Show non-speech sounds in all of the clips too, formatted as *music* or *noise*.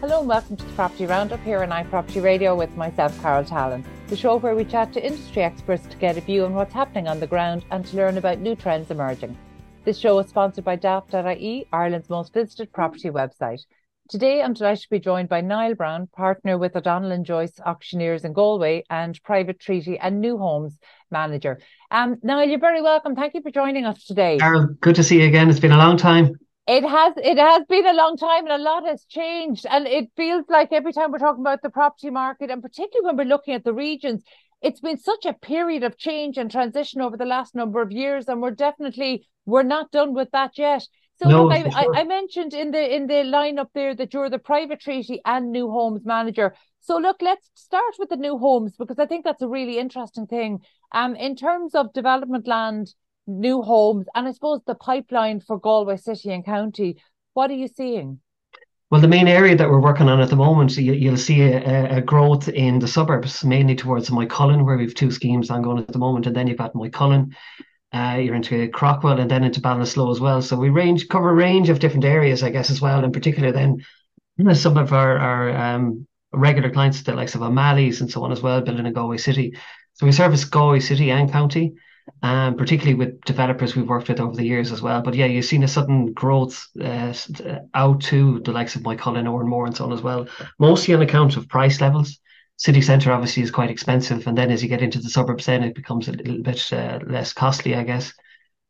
Hello and welcome to the Property Roundup here on iProperty Radio with myself, Carol Tallon, the show where we chat to industry experts to get a view on what's happening on the ground and to learn about new trends emerging. This show is sponsored by Daft.ie, Ireland's most visited property website. Today, I'm delighted to be joined by Niall Browne, partner with O'Donnellan and Joyce Auctioneers in Galway and Private Treaty and New Homes manager. Um, Niall, you're very welcome. Thank you for joining us today. Carol, good to see you again. It's been a long time. It has it has been a long time and a lot has changed. And it feels like every time we're talking about the property market, and particularly when we're looking at the regions, it's been such a period of change and transition over the last number of years. And we're definitely we're not done with that yet. So No, look, I, sure. I, I mentioned in the in the lineup there that you're the private treaty and new homes manager. So look, let's start with the new homes because I think that's a really interesting thing. Um, in terms of development land, new homes, and I suppose the pipeline for Galway City and County. What are you seeing? Well, the main area that we're working on at the moment, you, you'll see a, a growth in the suburbs, mainly towards Moycullen, where we've two schemes ongoing at the moment, and then you've got Moycullen, uh, you're into Craughwell, and then into Ballinasloe as well. So we range cover a range of different areas, I guess, as well. In particular, then you know, some of our our um, regular clients, the likes of O'Malley's and so on as well, building in Galway City. So we service Galway City and County. Um, particularly with developers we've worked with over the years as well. But yeah, you've seen a sudden growth uh, uh, out to the likes of Moycullen, Oranmore, and so on as well, mostly on account of price levels. City centre obviously is quite expensive, and then as you get into the suburbs, then it becomes a little bit uh, less costly, I guess.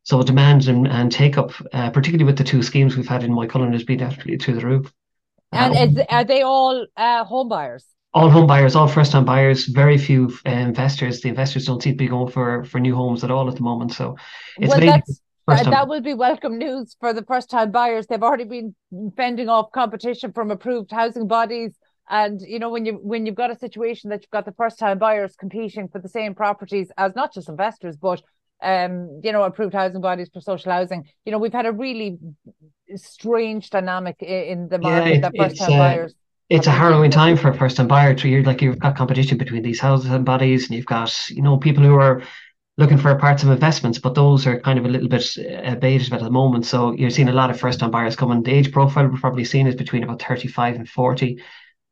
So demand and, and take up, uh, particularly with the two schemes we've had in Moycullen, has been absolutely through the roof. And Uh, is, are they all uh, home buyers? All home buyers, all first time buyers, very few uh, investors. The investors don't seem to be going for for new homes at all at the moment. So it's well, that, will be welcome news for the first time buyers. They've already been fending off competition from approved housing bodies. And you know, when you when you've got a situation that you've got the first time buyers competing for the same properties as not just investors, but um, you know, approved housing bodies for social housing, you know, we've had a really strange dynamic in the Yeah, market it, that first time uh, buyers. It's a harrowing time for a first time buyer. To you, like you've got competition between these houses and bodies, and you've got you know people who are looking for parts of investments, but those are kind of a little bit uh, abated at the moment. So you're seeing a lot of first time buyers coming. The age profile we're probably seeing is between about 35 and 40.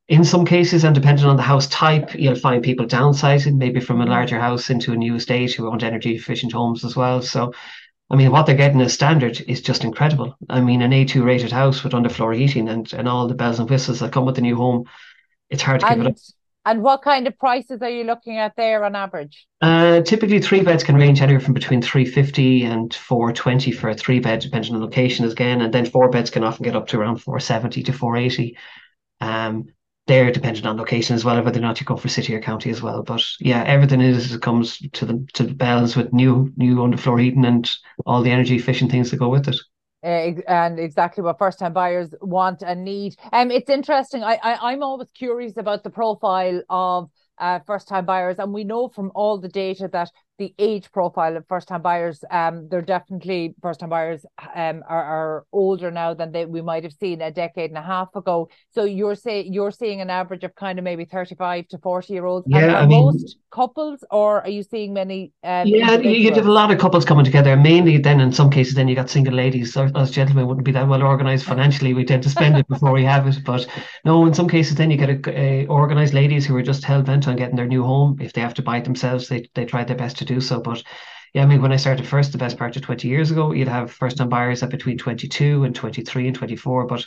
In some cases, and depending on the house type, you'll find people downsizing, maybe from a larger house into a new estate who want energy efficient homes as well. So, I mean, what they're getting as standard is just incredible. I mean, an A2 rated house with underfloor heating and, and all the bells and whistles that come with the new home, it's hard to give it up. And and what kind of prices are you looking at there on average? Uh, typically, three beds can range anywhere from between 350 and 420 for a three bed, depending on location again. And then four beds can often get up to around 470 to 480. Um, they're dependent on location as well, whether or not you go for city or county as well. But yeah, everything is it comes to the to the bells with new new underfloor heating and all the energy efficient things that go with it. uh, and exactly what first time buyers want and need. Um, it's interesting. I, I I'm always curious about the profile of uh, first time buyers, and we know from all the data that the age profile of first time buyers, um, they're definitely first time buyers um are, are older now than they we might have seen a decade and a half ago. So you're saying you're seeing an average of kind of maybe 35 to 40 year olds. And Yeah, are I mean- most couples, or are you seeing many um Yeah, you, have a lot of couples coming together. Mainly, then in some cases, then you got single ladies. Us us gentlemen wouldn't be that well organized financially. We tend to spend it before we have it. But no, in some cases, then you get a, a organized ladies who are just hell bent on getting their new home. If they have to buy it themselves, they they try their best to do so. But yeah, I mean, when I started first, the best part of 20 years ago, you'd have first time buyers at between 22 and 23 and 24. But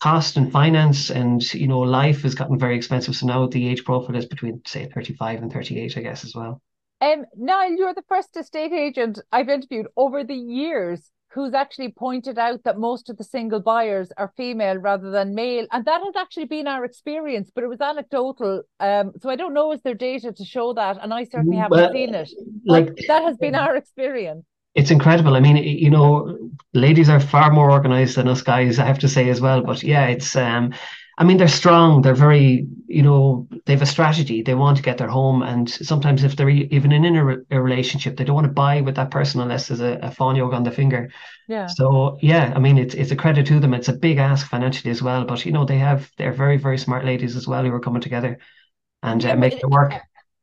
cost and finance and you know life has gotten very expensive. So now the age profile is between say 35 and 38, I guess, as well. Um, Niall, you're the first estate agent I've interviewed over the years who's actually pointed out that most of the single buyers are female rather than male. And that has actually been our experience, but it was anecdotal. Um, so I don't know is there data to show that, and I certainly haven't Well, seen it. Like that has been our experience. It's incredible. I mean, you know, ladies are far more organized than us guys, I have to say as well. But yeah, it's um I mean, they're strong, they're very, you know, they have a strategy. They want to get their home, and sometimes if they're even in a, re- a relationship, they don't want to buy with that person unless there's a, a phone yoke on the finger. Yeah. So yeah, I mean, it's it's a credit to them. It's a big ask financially as well, but you know, they have they're very, very smart ladies as well who are coming together and uh, making it work.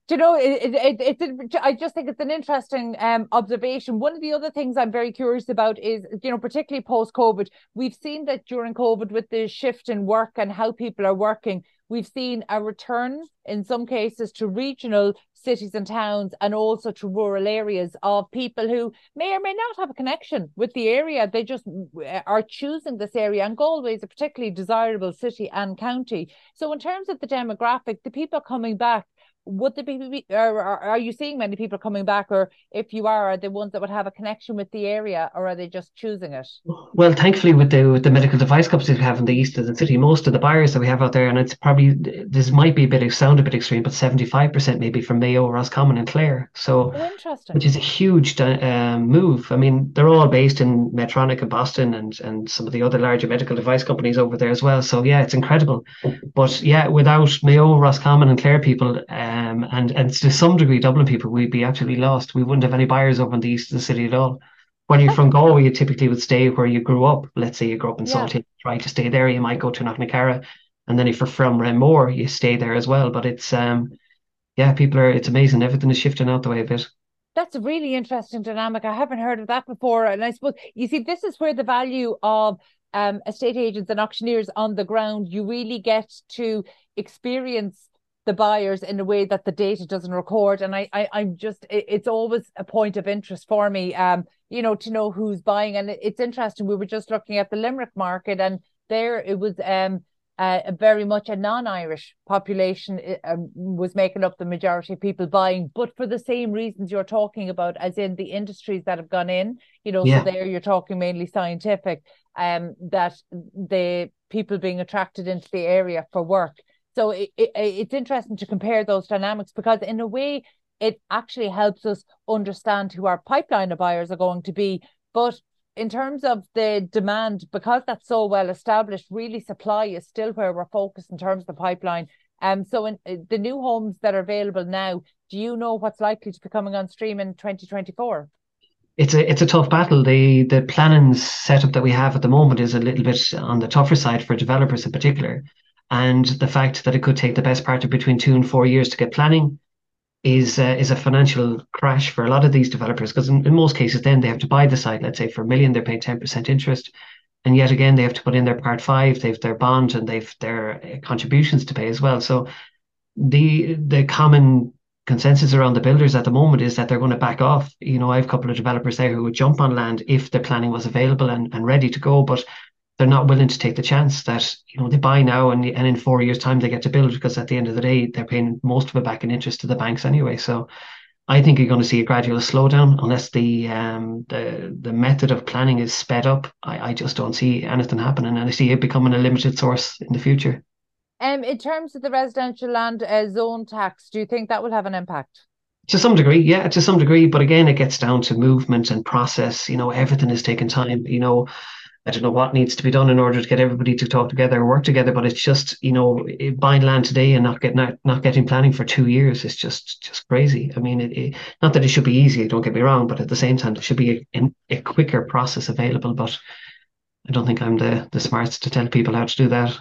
Do you know, it, it, it, it, I just think it's an interesting um, observation. One of the other things I'm very curious about is, you know, particularly post COVID, we've seen that during COVID with the shift in work and how people are working, we've seen a return in some cases to regional cities and towns and also to rural areas of people who may or may not have a connection with the area. They just eh, are choosing this area, and Galway is a particularly desirable city and county. So, in terms of the demographic, the people coming back would there be or are you seeing many people coming back? Or if you are are they ones that would have a connection with the area or are they just choosing it? Well thankfully with the with the medical device companies we have in the east of the city most of the buyers that we have out there and it's probably this might be a bit sound a bit extreme but 75% maybe from mayo roscommon and clare. So oh, interesting. which is a huge uh, move. I mean they're all based in medtronic in boston and and some of the other larger medical device companies over there as well. So yeah it's incredible. But yeah without mayo roscommon and clare people uh, um, and and to some degree, Dublin people, we'd be absolutely lost. We wouldn't have any buyers over in the east of the city at all. When you're from Galway, you typically would stay where you grew up. Let's say you grew up in yeah. Salthill, try to stay there. You might go to Knocknacarra, and then if you're from Renmore, you stay there as well. But it's um, yeah, people are. It's amazing. Everything is shifting out the way a bit. That's a really interesting dynamic. I haven't heard of that before. And I suppose you see, this is where the value of um, estate agents and auctioneers on the ground, you really get to experience the buyers in a way that the data doesn't record. And I, I I'm just it, it's always a point of interest for me, um, you know, to know who's buying. And it's interesting. We were just looking at the Limerick market, and there it was um uh, very much a non-Irish population um, was making up the majority of people buying, but for the same reasons you're talking about, as in the industries that have gone in. You know, yeah. so there you're talking mainly scientific. Um, that the people being attracted into the area for work so it, it, it's interesting to compare those dynamics because, in a way, it actually helps us understand who our pipeline of buyers are going to be. But in terms of the demand, because that's so well established, really supply is still where we're focused in terms of the pipeline. Um, so in uh, the new homes that are available now, do you know what's likely to be coming on stream in 2024? It's a it's a tough battle. The the planning setup that we have at the moment is a little bit on the tougher side for developers in particular. And the fact that it could take the best part of between two and four years to get planning is uh, is a financial crash for a lot of these developers because in, in, most cases then they have to buy the site let's say for a million they're paying 10% interest. And yet again they have to put in their part five they've their bond and they've their uh, contributions to pay as well. So the the common consensus around the builders at the moment is that they're going to back off. You know i have a couple of developers there who would jump on land if the planning was available and, and ready to go but they're not willing to take the chance that you know they buy now and and in four years' time they get to build because at the end of the day they're paying most of it back in interest to the banks anyway. So I think you're going to see a gradual slowdown unless the um the the method of planning is sped up. I, I just don't see anything happening, and I see it becoming a limited source in the future. Um, in terms of the residential land uh, zone tax, do you think that will have an impact? To some degree, yeah, to some degree. But again, it gets down to movement and process. You know, everything is taking time. You know, I don't know what needs to be done in order to get everybody to talk together and work together, but it's just you know buying land today and not getting not, not getting planning for two years is just just crazy. I mean, it, it, not that it should be easy. Don't get me wrong, but at the same time, there should be a, a quicker process available. But I don't think I'm the the smartest to tell people how to do that.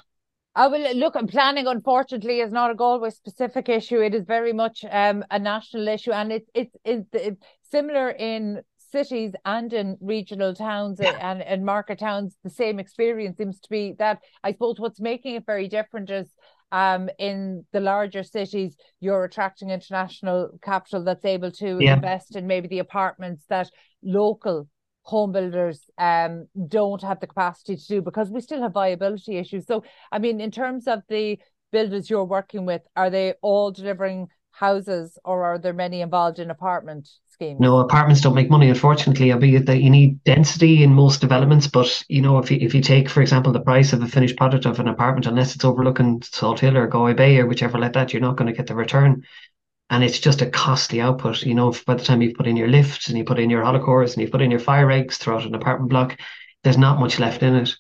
I will look. Planning, unfortunately, is not a Galway specific issue. It is very much um, a national issue, and it's it, it's similar in cities and in regional towns yeah. and, and market towns, the same experience seems to be that I suppose what's making it very different is um, in the larger cities, you're attracting international capital that's able to yeah. invest in maybe the apartments that local home builders um, don't have the capacity to do because we still have viability issues. So, I mean, in terms of the builders you're working with, are they all delivering houses or are there many involved in apartment schemes? No, apartments don't make money, unfortunately, albeit that you need density in most developments. But you know, if you if you take, for example, the price of a finished product of an apartment, unless it's overlooking Salt Hill or Galway Bay or whichever like that, you're not going to get the return. And it's just a costly output. You know, by the time you put in your lifts and you put in your hollow and you put in your fire eggs throughout an apartment block, there's not much left in it.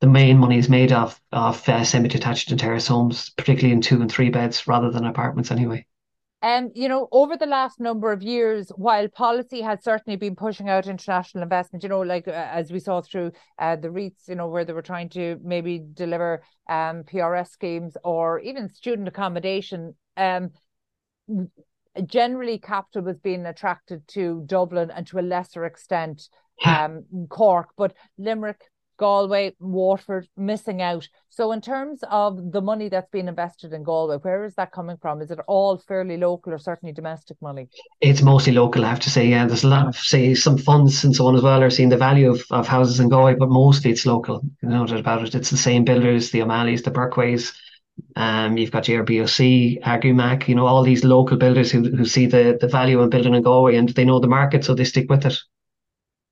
The main money is made off of uh, semi-detached and terrace homes, particularly in two and three beds, rather than apartments anyway. And, um, you know, over the last number of years, while policy has certainly been pushing out international investment, you know, like uh, as we saw through uh, the REITs, you know, where they were trying to maybe deliver um, PRS schemes or even student accommodation, um, generally capital was being attracted to Dublin and to a lesser extent um, Cork, but Limerick, Galway, Waterford missing out. So, in terms of the money that's being invested in Galway, where is that coming from? Is it all fairly local or certainly domestic money? It's mostly local, I have to say. Yeah, there's a lot of, say, some funds and so on as well are seeing the value of, of houses in Galway, but mostly it's local. You know about it. It's the same builders, the O'Malley's, the Burkways. Um, you've got your BOC, Agrimac, you know, all these local builders who, who see the, the value in building in Galway and they know the market, so they stick with it.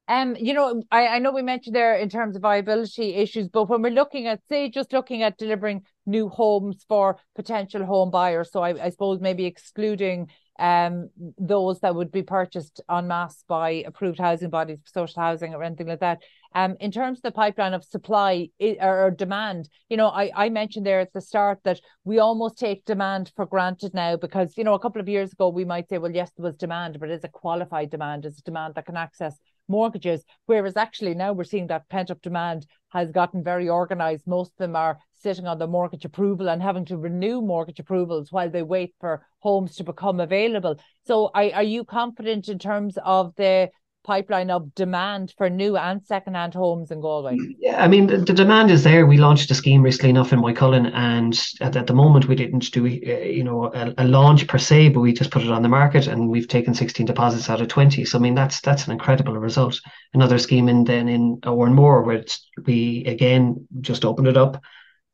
Um, you know, I, I know we mentioned there in terms of viability issues, but when we're looking at, say, just looking at delivering new homes for potential home buyers, so I, I suppose maybe excluding um those that would be purchased en masse by approved housing bodies, social housing or anything like that. Um, in terms of the pipeline of supply or demand, you know, I, I mentioned there at the start that we almost take demand for granted now because, you know, a couple of years ago we might say, well, yes, there was demand, but it's a qualified demand, it's a demand that can access mortgages. Whereas actually now we're seeing that pent up demand has gotten very organized. Most of them are sitting on the mortgage approval and having to renew mortgage approvals while they wait for homes to become available. So are, are you confident in terms of the pipeline of demand for new and second-hand homes in Galway? Yeah, I mean the, the demand is there. We launched a scheme recently enough in Moycullen, and at, at the moment we didn't do uh, you know a, a, launch per se, but we just put it on the market, and we've taken 16 deposits out of 20. So I mean that's that's an incredible result. Another scheme in then in More, where we again just opened it up,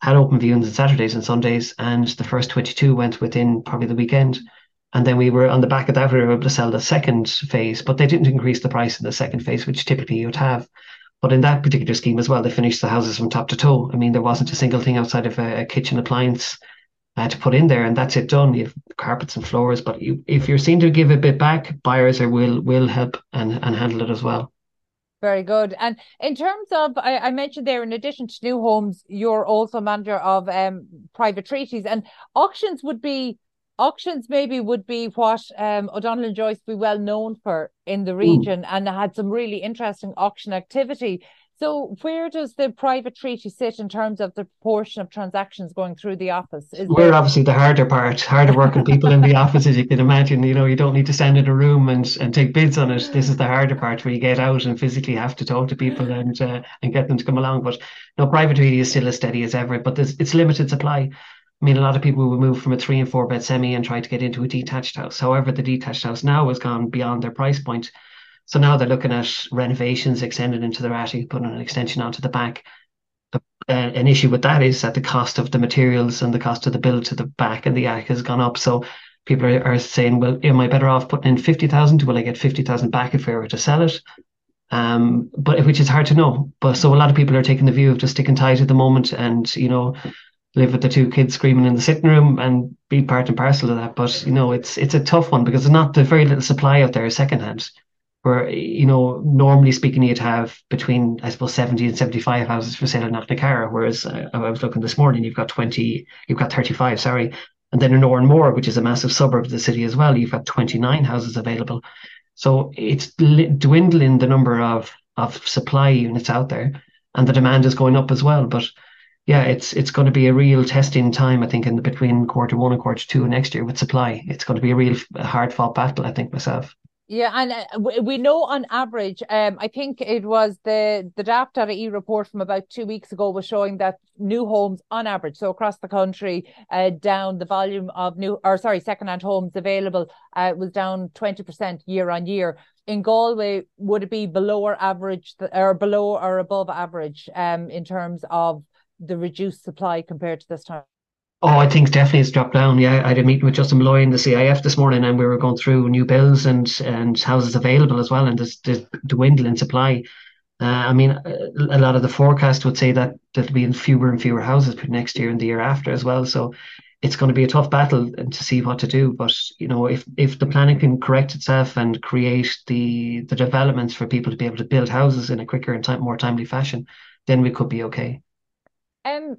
had open viewings on Saturdays and Sundays, and the first 22 went within probably the weekend. And then we were on the back of that, we were able to sell the second phase, but they didn't increase the price in the second phase, which typically you'd have. But in that particular scheme as well, they finished the houses from top to toe. I mean, there wasn't a single thing outside of a, a kitchen appliance uh, to put in there, and that's it done. You have carpets and floors, but you, if you're seen to give a bit back, buyers are, will will help and, and handle it as well. Very good. And in terms of, I, I, mentioned there, in addition to new homes, you're also manager of um, private treaties, and auctions would be auctions maybe would be what um, O'Donnellan and Joyce be well known for in the region mm. and had some really interesting auction activity. So where does the private treaty sit in terms of the proportion of transactions going through the office? Is We're there... obviously the harder part, harder working people in the office, as you can imagine. You know, you don't need to stand in a room and, and take bids on it. This is the harder part where you get out and physically have to talk to people and uh, and get them to come along. But no, private treaty is still as steady as ever, but it's limited supply. I mean, a lot of people will move from a three and four bed semi and try to get into a detached house. However, the detached house now has gone beyond their price point. So now they're looking at renovations, extending into their attic, putting an extension onto the back. Uh, an issue with that is that the cost of the materials and the cost of the build to the back and the attic has gone up. So people are, are saying, well, am I better off putting in 50,000? Will I get 50,000 back if I were to sell it? Um, but which is hard to know. But so a lot of people are taking the view of just sticking tight at the moment and, you know, live with the two kids screaming in the sitting room and be part and parcel of that. But you know, it's it's a tough one because there's not the very little supply out there secondhand. Where you know, normally speaking, you'd have between I suppose seventy and seventy five houses for sale in Knocknacarra, whereas uh, I was looking this morning, you've got twenty, you've got thirty five, sorry, and then in Oranmore, which is a massive suburb of the city as well, you've got twenty nine houses available. So it's dwindling the number of of supply units out there, and the demand is going up as well. But yeah, it's it's going to be a real testing time, I think, in between quarter one and quarter two next year with supply. It's going to be a real hard fought battle, I think myself. Yeah, and uh, we know on average, um, I think it was the the Daft.ie report from about two weeks ago was showing that new homes on average, so across the country, uh, down the volume of new or sorry, secondhand homes available uh, was down twenty percent year on year. In Galway, would it be below or average or below or above average um, in terms of the reduced supply compared to this time? Oh, I think definitely it's dropped down. Yeah, I had a meeting with Justin Molloy in the CIF this morning, and we were going through new bills and and houses available as well, and this the dwindling supply. Uh, I mean, a lot of the forecast would say that there'll be fewer and fewer houses for next year and the year after as well. So it's going to be a tough battle to see what to do. But you know, if if the planning can correct itself and create the the developments for people to be able to build houses in a quicker and time, more timely fashion, then we could be okay. Um,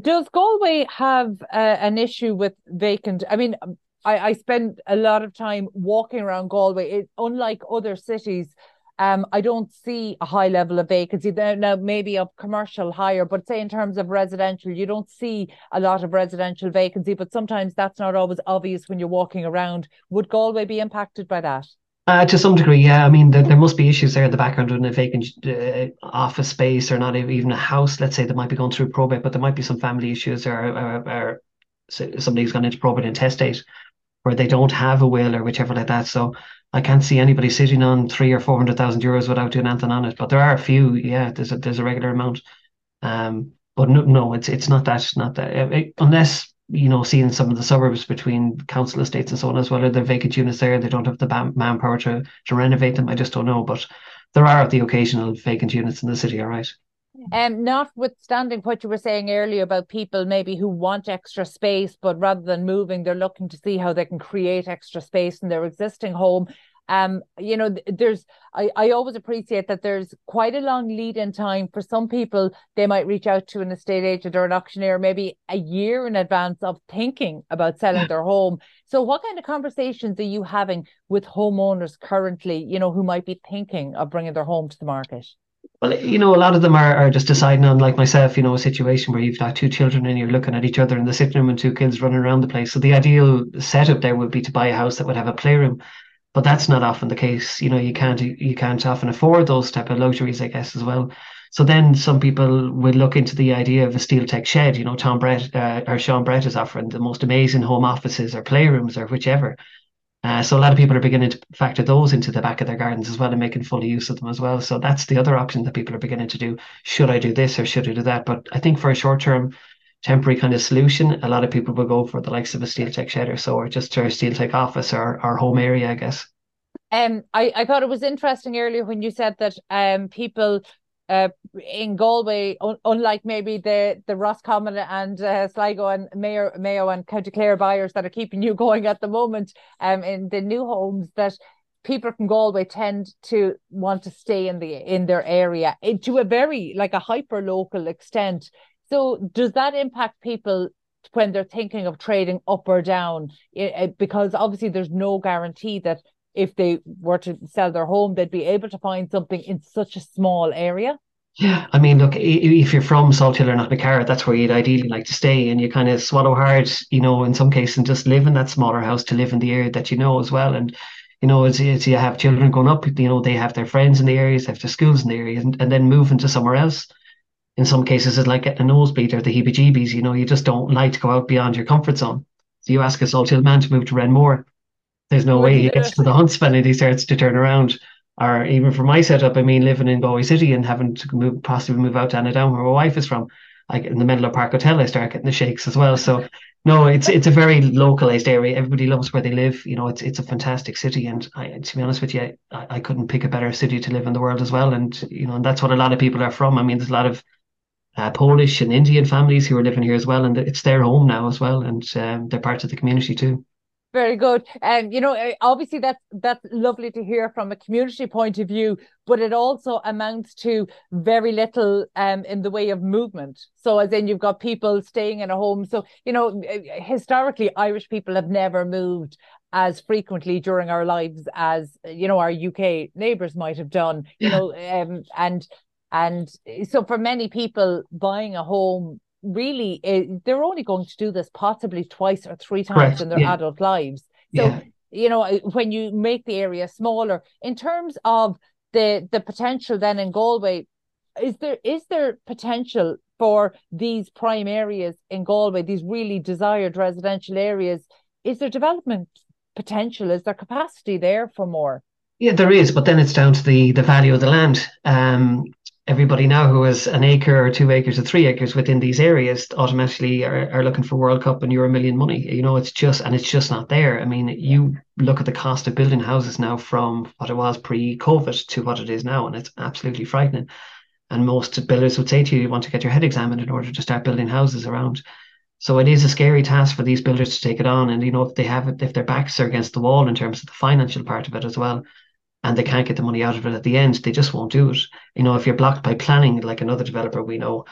does Galway have uh, an issue with vacant? I mean, I, I spend a lot of time walking around Galway. It, unlike other cities, um, I don't see a high level of vacancy. Now, maybe of commercial higher, but say in terms of residential, you don't see a lot of residential vacancy, but sometimes that's not always obvious when you're walking around. Would Galway be impacted by that? Uh, to some degree, yeah. I mean, there, there must be issues there in the background in a vacant uh, office space or not even a house, let's say, that might be going through probate, but there might be some family issues or, or, or somebody's gone into probate intestate where they don't have a will or whichever like that. So I can't see anybody sitting on three or four hundred thousand euros without doing anything on it. But there are a few, yeah. There's a there's a regular amount, um, but no, no, it's it's not that, not that. It, unless you know, seeing some of the suburbs between council estates and so on as well, are there vacant units there? They don't have the manpower to to renovate them. I just don't know, but there are the occasional vacant units in the city. All right. Um, notwithstanding what you were saying earlier about people maybe who want extra space, but rather than moving, they're looking to see how they can create extra space in their existing home. Um, you know, there's I, I always appreciate that there's quite a long lead in time for some people. They might reach out to an estate agent or an auctioneer maybe a year in advance of thinking about selling their home. So, what kind of conversations are you having with homeowners currently? You know, who might be thinking of bringing their home to the market? Well, you know, a lot of them are, are just deciding on, like myself, you know, a situation where you've got two children and you're looking at each other in the sitting room and two kids running around the place. So the ideal setup there would be to buy a house that would have a playroom, but that's not often the case. You know, you can't you can't often afford those type of luxuries, I guess, as well. So then some people would look into the idea of a steel tech shed. You know, Tom Brett uh, or Sean Brett is offering the most amazing home offices or playrooms or whichever. Uh, so a lot of people are beginning to factor those into the back of their gardens as well and making full use of them as well. So that's the other option that people are beginning to do. Should I do this or should I do that? But I think for a short term, temporary kind of solution, a lot of people will go for the likes of a steel tech shed or so, or just to a steel tech office or, our home area, I guess. Um, I, I thought it was interesting earlier when you said that um, people uh, in Galway, un- unlike maybe the the Roscommon and uh, Sligo and Mayo, Mayo and County Clare buyers that are keeping you *laughs* going at the moment, um, in the new homes that people from Galway tend to want to stay in the in their area eh, to a very like a hyper local extent. So does that impact people when they're thinking of trading up or down? Because obviously there's no guarantee that if they were to sell their home, they'd be able to find something in such a small area. Yeah, I mean, look, if you're from Salthill or Knocknacarra, that's where you'd ideally like to stay, and you kind of swallow hard, you know, in some cases, and just live in that smaller house to live in the area that you know as well. And you know, as, as you have children growing up, you know, they have their friends in the areas, they have their schools in the area, and, and then moving to somewhere else. In some cases, it's like getting a nosebleed or the heebie-jeebies. You know, you just don't like to go out beyond your comfort zone. So you ask a Salthill man to move to Renmore, there's no way he gets to the Huntsville and he starts to turn around. Or even for my setup, I mean, living in Galway City and having to move, possibly move out to Annaghdown, where my wife is from, like in the middle of Park Hotel, I start getting the shakes as well. So no, it's it's a very localized area. Everybody loves where they live. You know, it's it's a fantastic city, and I, to be honest with you, I, I couldn't pick a better city to live in the world as well. And you know, and that's what a lot of people are from. I mean, there's a lot of uh, Polish and Indian families who are living here as well, and it's their home now as well, and um, they're part of the community too. Very good. And um, you know, eh, obviously that's that's lovely to hear from a community point of view, but it also amounts to very little um in the way of movement. So as in you've got people staying in a home. So, you know, eh, historically Irish people have never moved as frequently during our lives as you know our UK neighbours might have done. You know, um and and so for many people buying a home really uh, they're only going to do this possibly twice or three times Correct. in their yeah. adult lives so yeah. you know uh, when you make the area smaller in terms of the the potential then in galway is there is there potential for these prime areas in galway these really desired residential areas is there development potential is there capacity there for more yeah, there is, but then it's down to the the value of the land. Um, everybody now who has an acre or two acres or three acres within these areas automatically are, are looking for World Cup and Euro Million money. You know, it's just and it's just not there. I mean, you look at the cost of building houses now from what it was pre-COVID to what it is now, and it's absolutely frightening. And most builders would say to you, you want to get your head examined in order to start building houses around. So it is a scary task for these builders to take it on. And you know, if they have it, if their backs are against the wall in terms of the financial part of it as well, and they can't get the money out of it at the end, they just won't do it. You know, if you're blocked by planning, like another developer we know,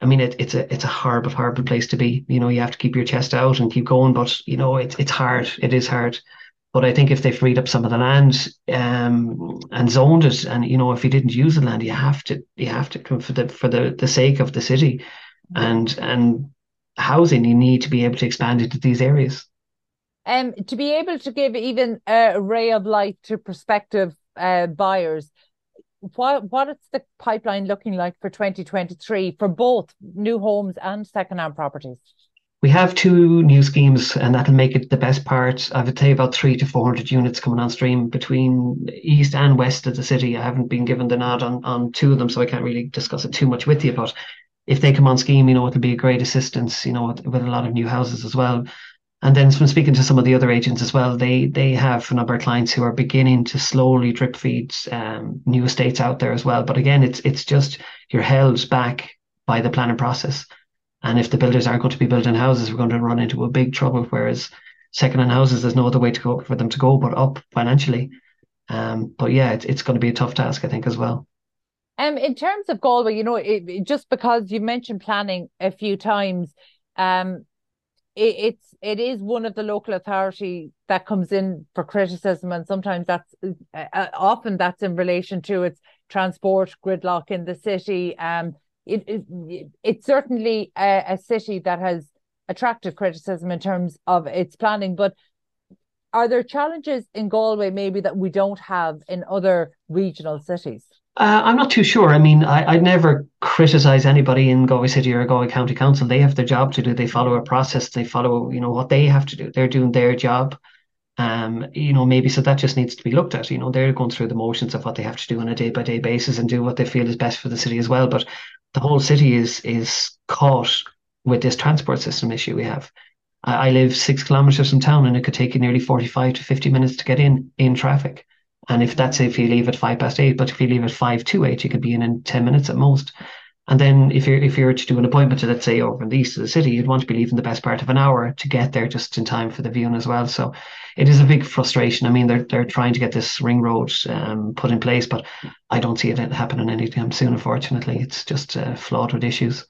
I mean, it, it's a it's a horrible, horrible place to be. You know, you have to keep your chest out and keep going, but you know, it's it's hard. It is hard. But I think if they freed up some of the land um, and zoned it, and you know, if you didn't use the land, you have to you have to for the for the, the sake of the city and and housing, you need to be able to expand into these areas. Um, to be able to give even a ray of light to prospective uh, buyers, what what is the pipeline looking like for 2023 for both new homes and second-hand properties? We have two new schemes, and that'll make it the best part. I would say about three to four hundred units coming on stream between east and west of the city. I haven't been given the nod on on two of them, so I can't really discuss it too much with you. But if they come on scheme, you know, it'll be a great assistance. You know, with, with a lot of new houses as well. And then from speaking to some of the other agents as well, they they have a number of clients who are beginning to slowly drip feed um, new estates out there as well. But again, it's it's just you're held back by the planning process. And if the builders aren't going to be building houses, we're going to run into a big trouble. Whereas second-hand houses, there's no other way to go for them to go but up financially. Um, but yeah, it's it's going to be a tough task, I think, as well. Um, in terms of Galway, you know, it, just because you mentioned planning a few times, um, it, it's it is one of the local authority that comes in for criticism, and sometimes that's uh, uh often that's in relation to its transport gridlock in the city. Um, it, it it's certainly a, a city that has attracted criticism in terms of its planning, but are there challenges in Galway maybe that we don't have in other regional cities? Uh, I'm not too sure. I mean, I, I'd never criticize anybody in Galway City or Galway County Council. They have their job to do. They follow a process. They follow, you know, what they have to do. They're doing their job. Um, you know, maybe so that just needs to be looked at. You know, they're going through the motions of what they have to do on a day by day basis and do what they feel is best for the city as well. But the whole city is is caught with this transport system issue we have. I, I live six kilometers from town and it could take you nearly 45 to 50 minutes to get in in traffic. And if that's if you leave at five past eight, but if you leave at five to eight, you could be in in 10 minutes at most. And then if you're if you're to do an appointment to let's say over in the east of the city, you'd want to be leaving the best part of an hour to get there just in time for the viewing as well. So it is a big frustration. I mean, they're they're trying to get this ring road um, put in place, but I don't see it happening anytime soon. Unfortunately, it's just uh, flawed with issues.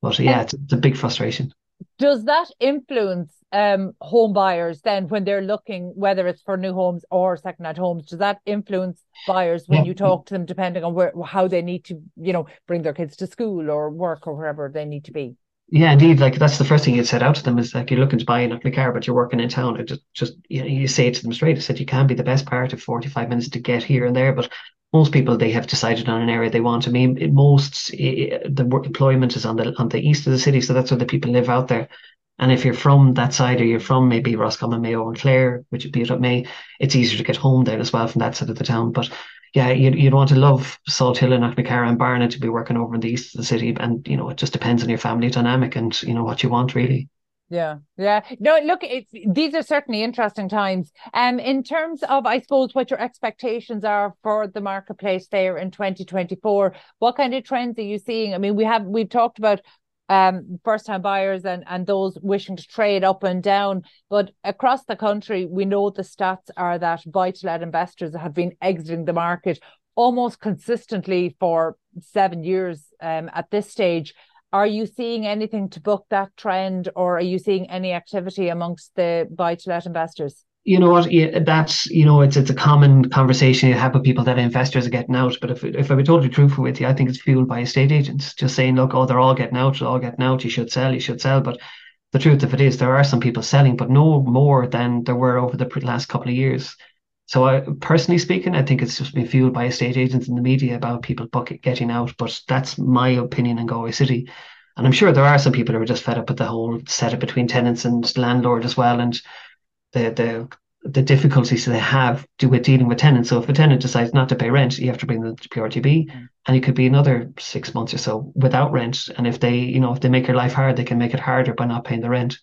But yeah, it's, it's a big frustration. Does that influence um, home buyers then when they're looking whether it's for new homes or second-hand homes does that influence buyers when yeah. you talk to them depending on where how they need to you know bring their kids to school or work or wherever they need to be yeah, indeed. Like that's the first thing you'd set out to them is like you're looking to buy an ugly car, but you're working in town. And just, just you, know, you say it to them straight. I said you can be the best part of 45 minutes to get here and there, but most people they have decided on an area they want. I mean, most the work employment is on the on the east of the city, so that's where the people live out there. And if you're from that side or you're from maybe Roscommon, Mayo and Clare, which would be up May, it's easier to get home then as well from that side of the town. But yeah, you'd, you'd want to love Salthill and Knocknacarra and Barna to be working over in the east of the city. And, you know, it just depends on your family dynamic and, you know, what you want really. Yeah, yeah. No, look, it's these are certainly interesting times. Um, in terms of, I suppose, what your expectations are for the marketplace there in 2024, what kind of trends are you seeing? I mean, we have we've talked about um, first time buyers and, and those wishing to trade up and down. But across the country, we know the stats are that buy to let investors have been exiting the market almost consistently for seven years um, at this stage. Are you seeing anything to book that trend, or are you seeing any activity amongst the buy to let investors? You know what yeah, that's you know it's it's a common conversation you have with people that investors are getting out but if, if i be totally truthful with you i think it's fueled by estate agents just saying look oh they're all getting out they're all getting out you should sell you should sell but the truth of it is there are some people selling but no more than there were over the last couple of years. So I, personally speaking i think it's just been fueled by estate agents in the media about people getting out but that's my opinion in galway city. And i'm sure there are some people who are just fed up with the whole setup between tenants and landlord as well and the the the difficulties they have to with dealing with tenants. So if a tenant decides not to pay rent, you have to bring them to PRTB, mm. and it could be another six months or so without rent. And if they, you know, if they make your life hard, they can make it harder by not paying the rent.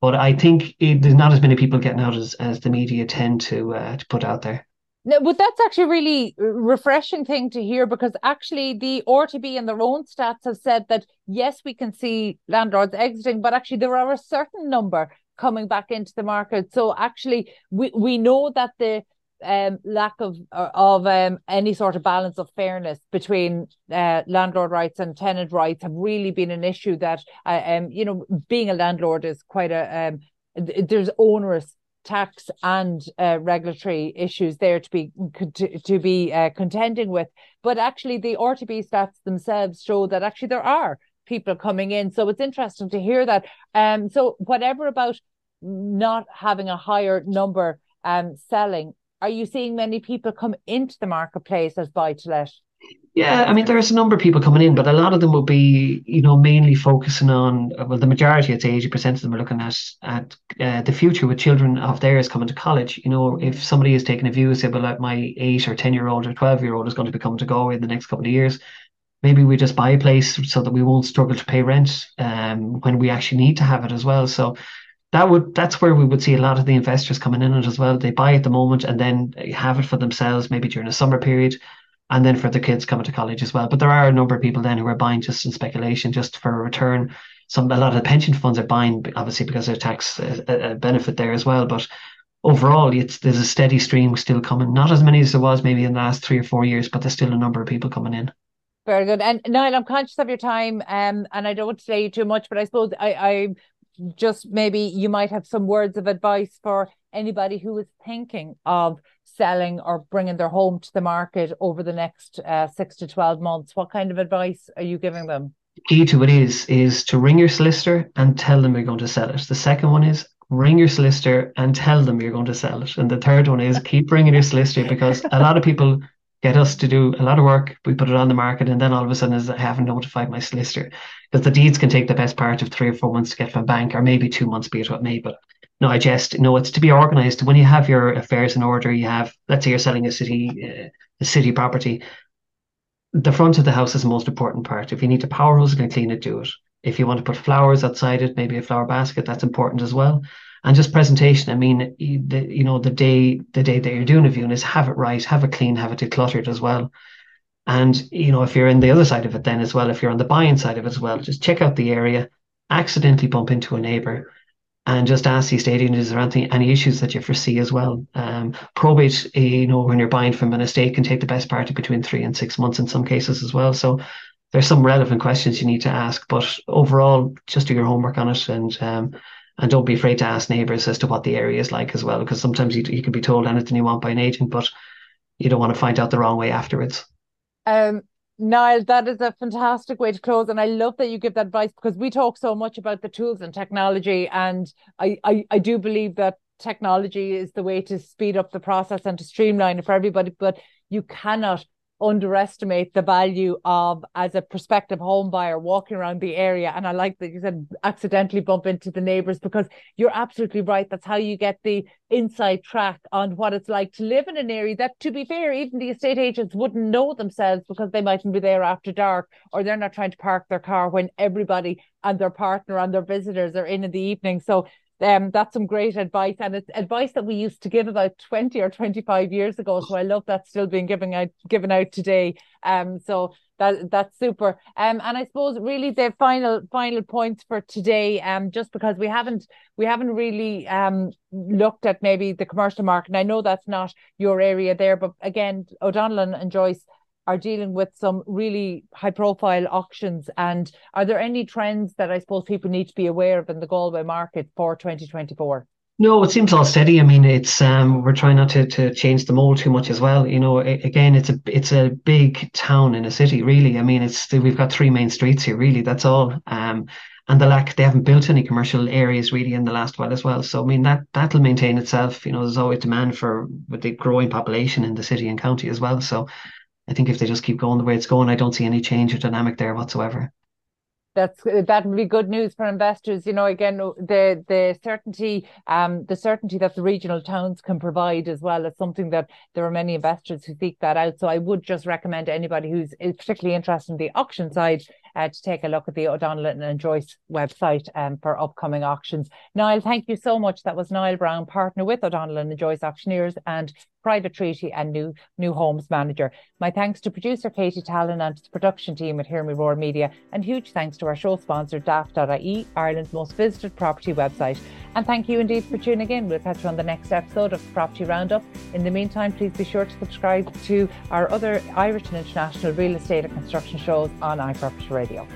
But I think it, there's not as many people getting out as, as the media tend to uh, to put out there. No, but that's actually a really refreshing thing to hear because actually the RTB and their own stats have said that yes, we can see landlords exiting, but actually there are a certain number coming back into the market. So actually, we, we know that the um, lack of uh, of um, any sort of balance of fairness between uh, landlord rights and tenant rights have really been an issue that uh, um, you know being a landlord is quite a um, there's onerous tax and uh, regulatory issues there to be to, to be uh, contending with. But actually, the RTB stats themselves show that actually there are people coming in. So it's interesting to hear that. Um, so whatever about not having a higher number um selling, are you seeing many people come into the marketplace as buy to let? Yeah, I mean, there's a number of people coming in, but a lot of them will be, you know, mainly focusing on, well, the majority, I'd say 80% of them are looking at at uh, the future with children of theirs coming to college. You know, if somebody is taking a view, say, well, like my eight or 10 year old or 12 year old is going to be coming to Galway in the next couple of years, maybe we just buy a place so that we won't struggle to pay rent um, when we actually need to have it as well. So that would that's where we would see a lot of the investors coming in it as well. They buy at the moment and then have it for themselves, maybe during a summer period and then for the kids coming to college as well. But there are a number of people then who are buying just in speculation, just for a return. Some a lot of the pension funds are buying obviously because there's tax uh, uh, benefit there as well. But overall, it's there's a steady stream still coming. Not as many as there was maybe in the last three or four years, but there's still a number of people coming in. Very good. And Niall, I'm conscious of your time, um, and I don't want to say too much, but I suppose I, I just maybe you might have some words of advice for anybody who is thinking of selling or bringing their home to the market over the next uh, six to 12 months? What kind of advice are you giving them? Key to it is is to ring your solicitor and tell them you're going to sell it. The second one is ring your solicitor and tell them you're going to sell it. And the third one is keep ringing your solicitor because a lot of people get us to do a lot of work. We put it on the market, and then all of a sudden, I haven't notified my solicitor because the deeds can take the best part of three or four months to get from a bank, or maybe two months, be it what may. But no, I just no, it's to be organised. When you have your affairs in order, you have let's say you're selling a city uh, a city property. The front of the house is the most important part. If you need to power hose and clean it, do it. If you want to put flowers outside it, maybe a flower basket, that's important as well and just presentation. I mean, the, you know, the day the day that you're doing a viewing is have it right, have it clean, have it decluttered as well. And you know, if you're in the other side of it, then as well, if you're on the buying side of it as well, just check out the area, accidentally bump into a neighbour, and just ask the estate agent is there anything, any issues that you foresee as well. Um, probate, eh, you know, when you're buying from an estate, can take the best part of between three and six months in some cases as well. So there's some relevant questions you need to ask, but overall, just do your homework on it and. Um, and don't be afraid to ask neighbours as to what the area is like as well, because sometimes you, you can be told anything you want by an agent, but you don't want to find out the wrong way afterwards. Um, Niall, that is a fantastic way to close. And I love that you give that advice because we talk so much about the tools and technology. And I, I, I do believe that technology is the way to speed up the process and to streamline it for everybody. But you cannot underestimate the value of as a prospective home buyer walking around the area. And i like that you said accidentally bump into the neighbors because you're absolutely right. That's how you get the inside track on what it's like to live in an area that to be fair even the estate agents wouldn't know themselves because they mightn't be there after dark or they're not trying to park their car when everybody and their partner and their visitors are in in the evening. So um, that's some great advice, and it's advice that we used to give about twenty or twenty-five years ago. So I love that still being given out given out today. Um, so that that's super. Um, and I suppose really the final final points for today. Um, just because we haven't we haven't really um looked at maybe the commercial market. And I know that's not your area there, but again, O'Donnellan and Joyce are dealing with some really high profile auctions and are there any trends that I suppose people need to be aware of in the Galway market for 2024? No, it seems all steady. I mean, it's um, we're trying not to, to change the mold too much as well. You know, it, again, it's a it's a big town in a city, really. I mean, it's we've got three main streets here, really. That's all. Um, and the lack they haven't built any commercial areas really in the last while as well. So I mean that that'll maintain itself. You know, there's always demand for with the growing population in the city and county as well. So I think if they just keep going the way it's going, I don't see any change or dynamic there whatsoever. That's that would be good news for investors. You know, again, the the certainty, um, the certainty that the regional towns can provide as well is something that there are many investors who seek that out. So I would just recommend anybody who's particularly interested in the auction side uh, to take a look at the O'Donnellan and Joyce website um, for upcoming auctions. Niall, thank you so much. That was Niall Browne, partner with O'Donnellan and Joyce Auctioneers and Private Treaty and New New Homes Manager. My thanks to producer Katie Tallon and to the production team at Hear Me Roar Media, and huge thanks to our show sponsor Daft.ie, Ireland's most visited property website. And thank you indeed for tuning in. We'll catch you on the next episode of Property Roundup. In the meantime, please be sure to subscribe to our other Irish and international real estate and construction shows on iProperty Radio.